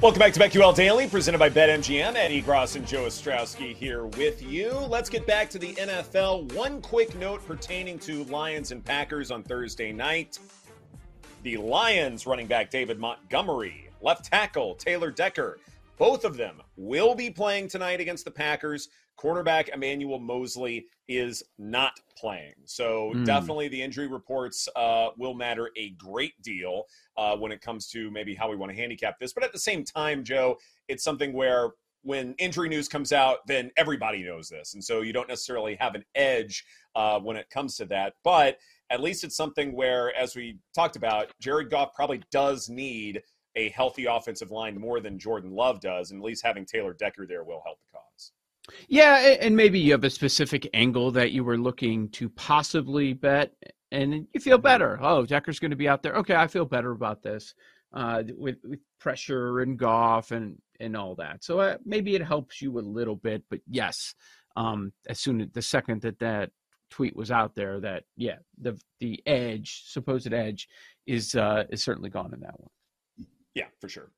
Welcome back to BetQL Daily, presented by BetMGM. Eddie Gross and Joe Ostrowski here with you. Let's get back to the NFL. One quick note pertaining to Lions and Packers on Thursday night. The Lions running back David Montgomery, left tackle Taylor Decker, both of them will be playing tonight against the Packers. Quarterback Emmanuel Moseley is not playing. So mm. definitely the injury reports uh, will matter a great deal uh, when it comes to maybe how we want to handicap this. But at the same time, Joe, it's something where when injury news comes out, then everybody knows this. And so you don't necessarily have an edge uh, when it comes to that. But at least it's something where, as we talked about, Jared Goff probably does need a healthy offensive line more than Jordan Love does. And at least having Taylor Decker there will help the cause. Yeah, and maybe you have a specific angle that you were looking to possibly bet, and you feel better. Oh, Decker's going to be out there. Okay, I feel better about this uh, with, with pressure and Goff and and all that. So uh, maybe it helps you a little bit. But yes, um, as soon as the second that that tweet was out there, that yeah, the the edge, supposed edge, is uh, is certainly gone in that one. Yeah, for sure.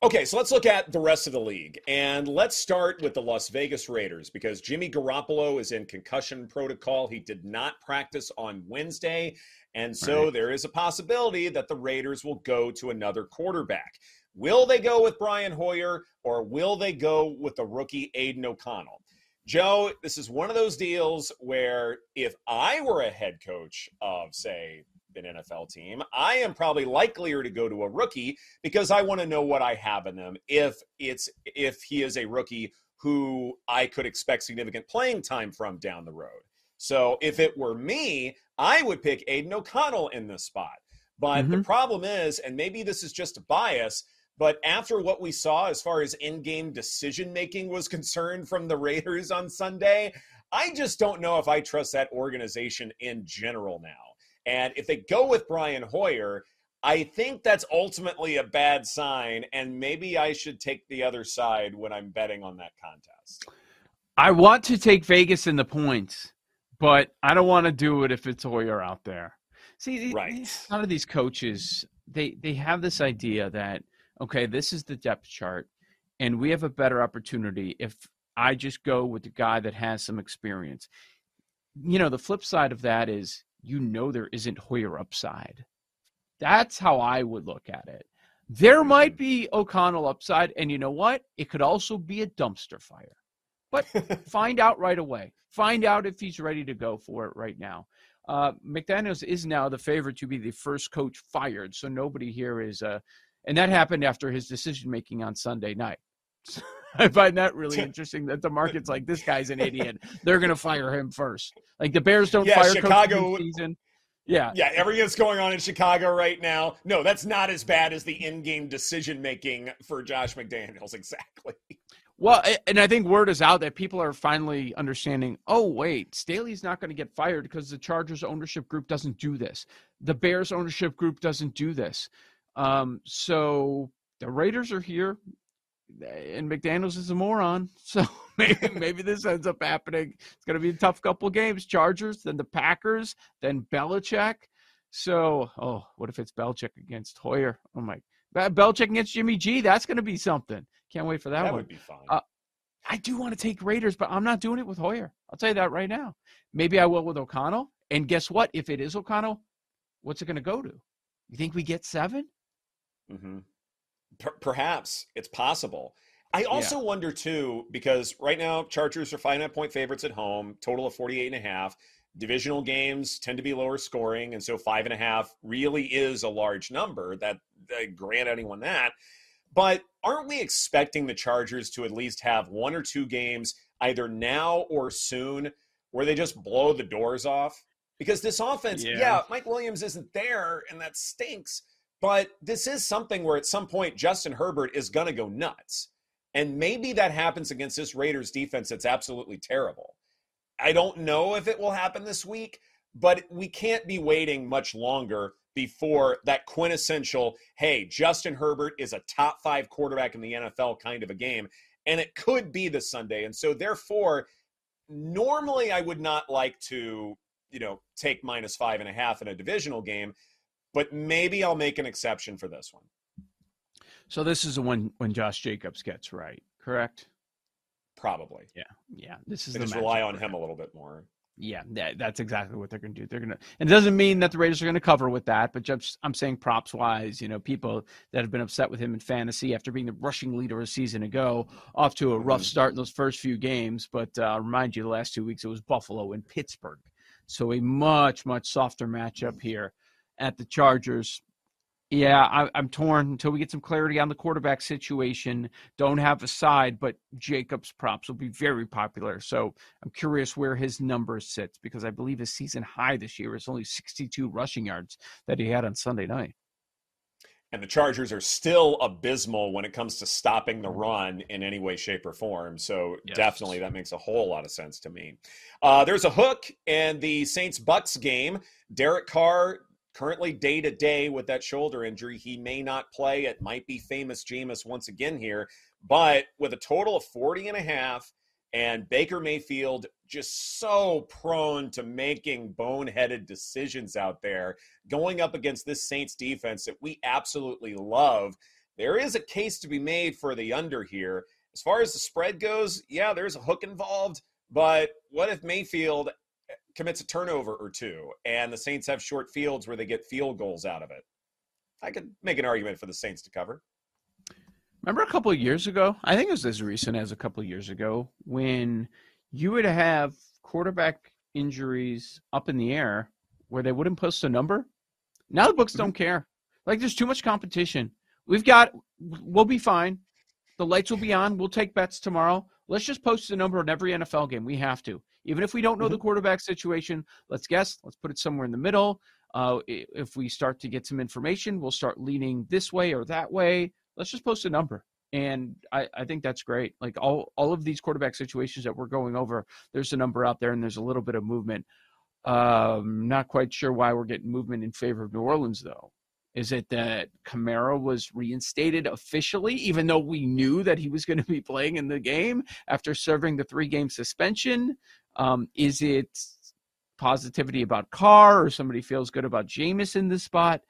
Okay, so let's look at the rest of the league. And let's start with the Las Vegas Raiders because Jimmy Garoppolo is in concussion protocol. He did not practice on Wednesday. And so right. there is a possibility that the Raiders will go to another quarterback. Will they go with Brian Hoyer or will they go with the rookie Aidan O'Connell? Joe, this is one of those deals where if I were a head coach of, say, an NFL team, I am probably likelier to go to a rookie because I want to know what I have in them if it's if he is a rookie who I could expect significant playing time from down the road. So if it were me, I would pick Aidan O'Connell in this spot. But mm-hmm. the problem is, and maybe this is just a bias, but after what we saw as far as in-game decision making was concerned from the Raiders on Sunday, I just don't know if I trust that organization in general now. And if they go with Brian Hoyer, I think that's ultimately a bad sign. And maybe I should take the other side when I'm betting on that contest. I want to take Vegas in the points, but I don't want to do it if it's Hoyer out there. See, right. a lot of these coaches, they they have this idea that okay, this is the depth chart, and we have a better opportunity if I just go with the guy that has some experience. You know, the flip side of that is you know there isn't Hoyer upside. That's how I would look at it. There might be O'Connell upside, and you know what? It could also be a dumpster fire. But find out right away. Find out if he's ready to go for it right now. Uh, McDaniels is now the favorite to be the first coach fired, so nobody here is. Uh, and that happened after his decision making on Sunday night. I find that really interesting that the market's like this guy's an idiot. They're going to fire him first. Like the Bears don't yeah, fire Chicago season. Yeah, yeah. Everything that's going on in Chicago right now. No, that's not as bad as the in-game decision making for Josh McDaniels. Exactly. Well, and I think word is out that people are finally understanding. Oh, wait, Staley's not going to get fired because the Chargers ownership group doesn't do this. The Bears ownership group doesn't do this. Um, so the Raiders are here and McDaniels is a moron. So maybe maybe this ends up happening. It's going to be a tough couple games. Chargers, then the Packers, then Belichick. So, oh, what if it's Belichick against Hoyer? Oh my, Belichick against Jimmy G. That's going to be something. Can't wait for that, that one. would be fun. Uh, I do want to take Raiders, but I'm not doing it with Hoyer. I'll tell you that right now. Maybe I will with O'Connell. And guess what? If it is O'Connell, what's it going to go to? You think we get 7 Mm-hmm. Per- perhaps it's possible. I also yeah. wonder too, because right now Chargers are five and a half point favorites at home, total of 48 and a half. Divisional games tend to be lower scoring, and so five and a half really is a large number. That, that grant anyone that. But aren't we expecting the Chargers to at least have one or two games, either now or soon, where they just blow the doors off? Because this offense, yeah, yeah Mike Williams isn't there, and that stinks. But this is something where at some point Justin Herbert is going to go nuts. And maybe that happens against this Raiders defense that's absolutely terrible. I don't know if it will happen this week, but we can't be waiting much longer before that quintessential, hey, Justin Herbert is a top five quarterback in the NFL kind of a game. And it could be this Sunday. And so, therefore, normally I would not like to, you know, take minus five and a half in a divisional game, but maybe I'll make an exception for this one. So this is the one when Josh Jacobs gets right, correct? Probably. Yeah. Yeah. This is they just rely on him a little bit more. Yeah, that's exactly what they're going to do. They're going to, and it doesn't mean that the Raiders are going to cover with that, but just I'm saying props wise, you know, people that have been upset with him in fantasy after being the rushing leader a season ago, off to a rough mm-hmm. start in those first few games. But uh, I'll remind you, the last two weeks it was Buffalo and Pittsburgh, so a much much softer matchup here at the Chargers. Yeah, I, am torn until we get some clarity on the quarterback situation. Don't have a side, but Jacobs props will be very popular. So I'm curious where his number sits because I believe his season high this year is only 62 rushing yards that he had on Sunday night. And the Chargers are still abysmal when it comes to stopping the run in any way, shape, or form. So yes. definitely that makes a whole lot of sense to me. Uh, there's a hook in the Saints Bucks game. Derek Carr currently day to day with that shoulder injury. He may not play. It might be famous Jameis once again here, but with a total of 40 and a half and Baker Mayfield just so prone to making boneheaded decisions out there, going up against this Saints defense that we absolutely love. There is a case to be made for the under here. As far as the spread goes, yeah, there's a hook involved, but what if Mayfield commits a turnover or two, and the Saints have short fields where they get field goals out of it. I could make an argument for the Saints to cover. Remember a couple of years ago? I think it was as recent as a couple of years ago when you would have quarterback injuries up in the air where they wouldn't post a number. Now the books don't mm-hmm. care. Like there's too much competition. We've got we'll be fine. The lights will be on. We'll take bets tomorrow. Let's just post a number on every NFL game. We have to. Even if we don't know mm-hmm. the quarterback situation, let's guess. Let's put it somewhere in the middle. Uh, if we start to get some information, we'll start leaning this way or that way. Let's just post a number. And I, I think that's great. Like all, all of these quarterback situations that we're going over, there's a number out there and there's a little bit of movement. Um, not quite sure why we're getting movement in favor of New Orleans, though. Is it that Kamara was reinstated officially, even though we knew that he was going to be playing in the game after serving the three game suspension? Um, is it positivity about Carr or somebody feels good about Jameis in this spot?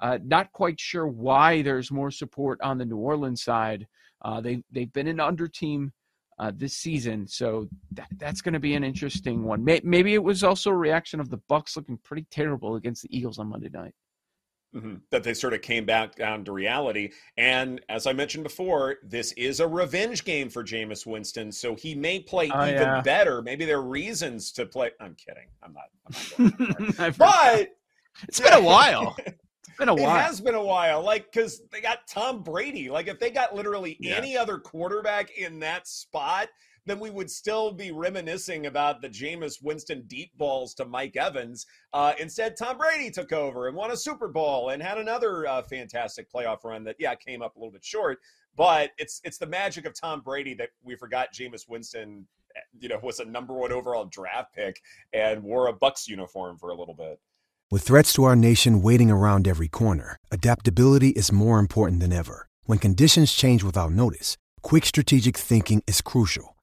Uh, not quite sure why there's more support on the New Orleans side. Uh, they they've been an under team uh, this season, so that, that's going to be an interesting one. May, maybe it was also a reaction of the Bucks looking pretty terrible against the Eagles on Monday night. Mm-hmm. That they sort of came back down to reality. And as I mentioned before, this is a revenge game for Jameis Winston. So he may play oh, even yeah. better. Maybe there are reasons to play. I'm kidding. I'm not. I'm not but it's been a while. It's been a while. It has been a while. Like, because they got Tom Brady. Like, if they got literally yeah. any other quarterback in that spot, then we would still be reminiscing about the Jameis Winston deep balls to Mike Evans. Uh, instead, Tom Brady took over and won a Super Bowl and had another uh, fantastic playoff run that, yeah, came up a little bit short. But it's it's the magic of Tom Brady that we forgot Jameis Winston, eh, you know, was a number one overall draft pick and wore a Bucks uniform for a little bit. With threats to our nation waiting around every corner, adaptability is more important than ever. When conditions change without notice, quick strategic thinking is crucial.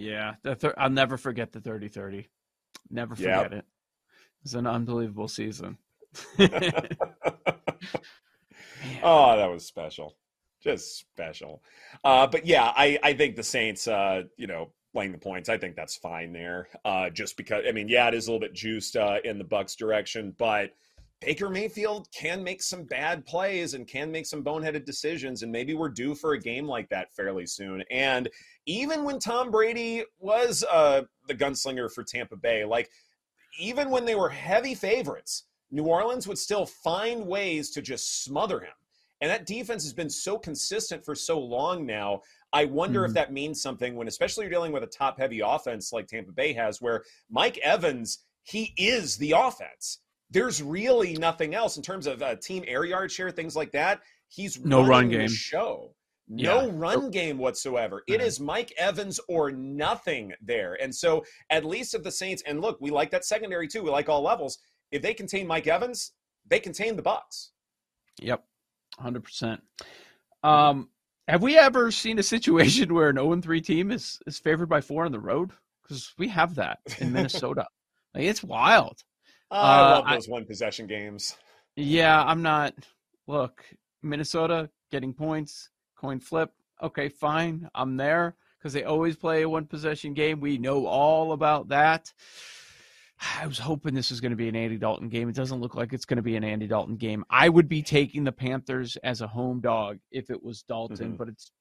Yeah, I'll never forget the 30-30. Never forget yep. it. It's an unbelievable season. oh, that was special. Just special. Uh, but yeah, I, I think the Saints, uh, you know, playing the points, I think that's fine there. Uh, just because, I mean, yeah, it is a little bit juiced uh, in the Bucks direction, but Baker Mayfield can make some bad plays and can make some boneheaded decisions, and maybe we're due for a game like that fairly soon. And even when Tom Brady was uh, the gunslinger for Tampa Bay, like even when they were heavy favorites, New Orleans would still find ways to just smother him. And that defense has been so consistent for so long now. I wonder mm-hmm. if that means something when, especially you're dealing with a top heavy offense like Tampa Bay has, where Mike Evans, he is the offense there's really nothing else in terms of uh, team air yard share, things like that. He's no run game show. No yeah. run game whatsoever. It is Mike Evans or nothing there. And so, at least if the Saints, and look, we like that secondary too. We like all levels. If they contain Mike Evans, they contain the Bucks. Yep, hundred percent. Um, have we ever seen a situation where an 0 3 team is is favored by four on the road? Because we have that in Minnesota. like, it's wild. Oh, I love those I, one possession games. Yeah, I'm not. Look, Minnesota getting points, coin flip. Okay, fine. I'm there because they always play a one possession game. We know all about that. I was hoping this was going to be an Andy Dalton game. It doesn't look like it's going to be an Andy Dalton game. I would be taking the Panthers as a home dog if it was Dalton, mm-hmm. but it's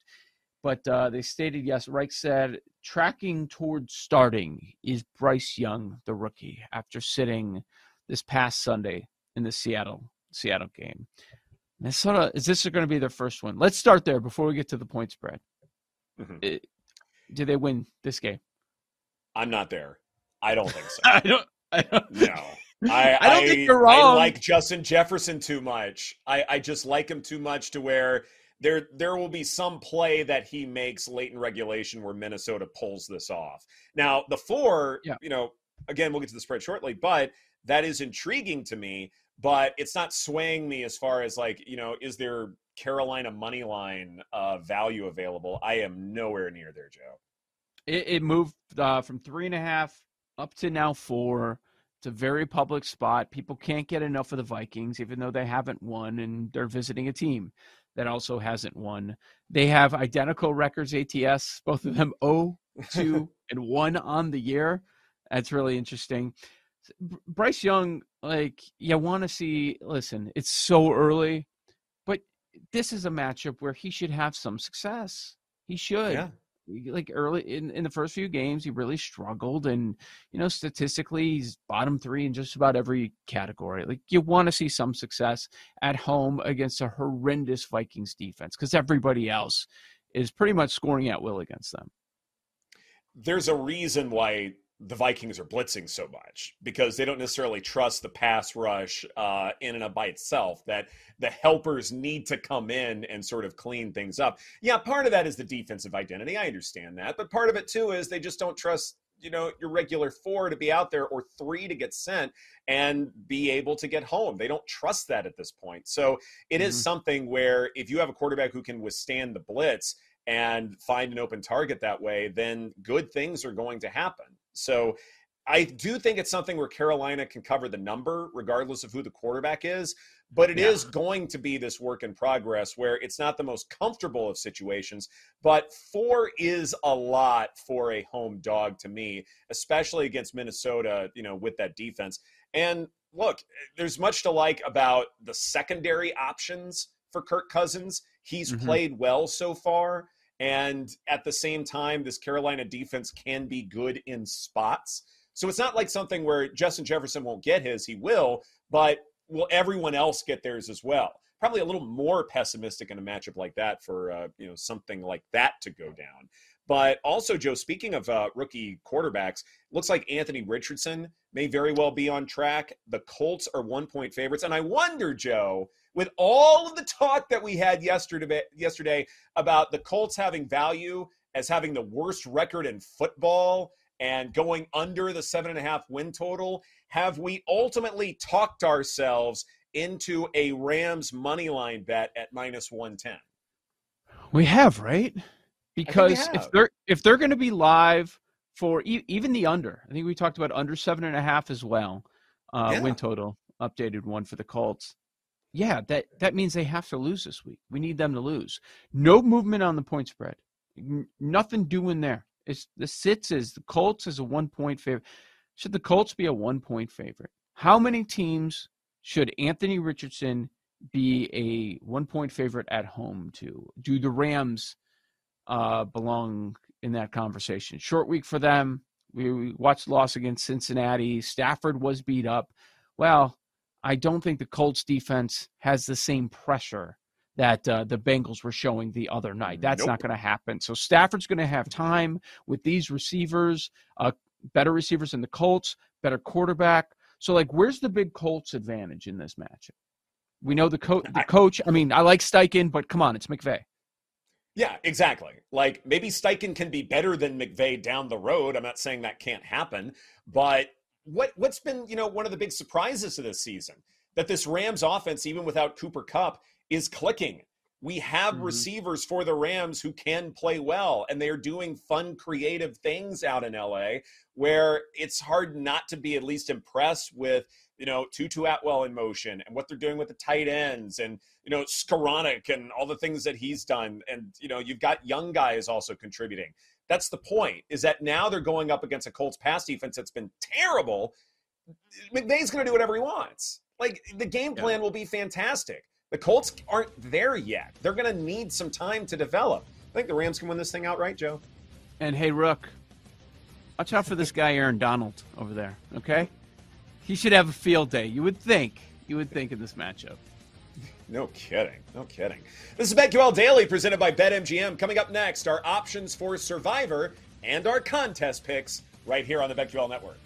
but uh, they stated yes. Reich said tracking towards starting is Bryce Young, the rookie, after sitting this past Sunday in the Seattle Seattle game. Minnesota is this going to be their first one? Let's start there before we get to the point spread. Mm-hmm. It, do they win this game? I'm not there. I don't think so. I don't. I don't no. I, I don't I, think you're wrong. I like Justin Jefferson too much. I, I just like him too much to where there there will be some play that he makes late in regulation where Minnesota pulls this off. Now, the four, yeah. you know, again, we'll get to the spread shortly, but that is intriguing to me, but it's not swaying me as far as like, you know, is there Carolina money line uh, value available? I am nowhere near there, Joe. It, it moved uh, from three and a half up to now four. It's a very public spot. People can't get enough of the Vikings, even though they haven't won and they're visiting a team that also hasn't won. They have identical records ATS, both of them 0, 2, and 1 on the year. That's really interesting. Bryce Young, like, you want to see, listen, it's so early, but this is a matchup where he should have some success. He should. Yeah like early in, in the first few games he really struggled and you know statistically he's bottom three in just about every category. Like you want to see some success at home against a horrendous vikings defense because everybody else is pretty much scoring at will against them. There's a reason why the Vikings are blitzing so much because they don't necessarily trust the pass rush uh, in and of by itself. That the helpers need to come in and sort of clean things up. Yeah, part of that is the defensive identity. I understand that, but part of it too is they just don't trust you know your regular four to be out there or three to get sent and be able to get home they don't trust that at this point so it mm-hmm. is something where if you have a quarterback who can withstand the blitz and find an open target that way then good things are going to happen so I do think it's something where Carolina can cover the number regardless of who the quarterback is, but it yeah. is going to be this work in progress where it's not the most comfortable of situations, but four is a lot for a home dog to me, especially against Minnesota, you know, with that defense. And look, there's much to like about the secondary options for Kirk Cousins. He's mm-hmm. played well so far. And at the same time, this Carolina defense can be good in spots. So it's not like something where Justin Jefferson won't get his, he will, but will everyone else get theirs as well? Probably a little more pessimistic in a matchup like that for uh, you know something like that to go down. But also, Joe, speaking of uh, rookie quarterbacks, looks like Anthony Richardson may very well be on track. The Colts are one point favorites. And I wonder, Joe, with all of the talk that we had yesterday, yesterday about the Colts having value as having the worst record in football and going under the seven and a half win total, have we ultimately talked ourselves into a Rams money line bet at minus 110? We have, right? because if they're if they're going to be live for e- even the under, I think we talked about under seven and a half as well. Uh, yeah. Win total updated one for the Colts. Yeah, that that means they have to lose this week. We need them to lose. No movement on the point spread. N- nothing doing there. It's the sits is the Colts is a one point favorite. Should the Colts be a one point favorite? How many teams should Anthony Richardson be a one point favorite at home to? Do the Rams uh, belong in that conversation. Short week for them. We, we watched loss against Cincinnati. Stafford was beat up. Well, I don't think the Colts defense has the same pressure that uh, the Bengals were showing the other night. That's nope. not going to happen. So Stafford's going to have time with these receivers, uh, better receivers than the Colts, better quarterback. So, like, where's the big Colts advantage in this matchup? We know the, co- the coach. I mean, I like Steichen, but come on, it's McVay. Yeah, exactly. Like maybe Steichen can be better than McVay down the road. I'm not saying that can't happen, but what what's been you know one of the big surprises of this season that this Rams offense, even without Cooper Kupp, is clicking. We have mm-hmm. receivers for the Rams who can play well, and they are doing fun, creative things out in LA where it's hard not to be at least impressed with you know, Tutu Atwell in motion and what they're doing with the tight ends and, you know, Skowronek and all the things that he's done. And, you know, you've got young guys also contributing. That's the point, is that now they're going up against a Colts pass defense that's been terrible. McVay's going to do whatever he wants. Like, the game plan yeah. will be fantastic. The Colts aren't there yet. They're going to need some time to develop. I think the Rams can win this thing outright, Joe. And hey, Rook, watch out for this guy, Aaron Donald, over there, okay? He should have a field day. You would think. You would think in this matchup. No kidding. No kidding. This is BetQL Daily presented by BetMGM. Coming up next, our options for Survivor and our contest picks right here on the BetQL Network.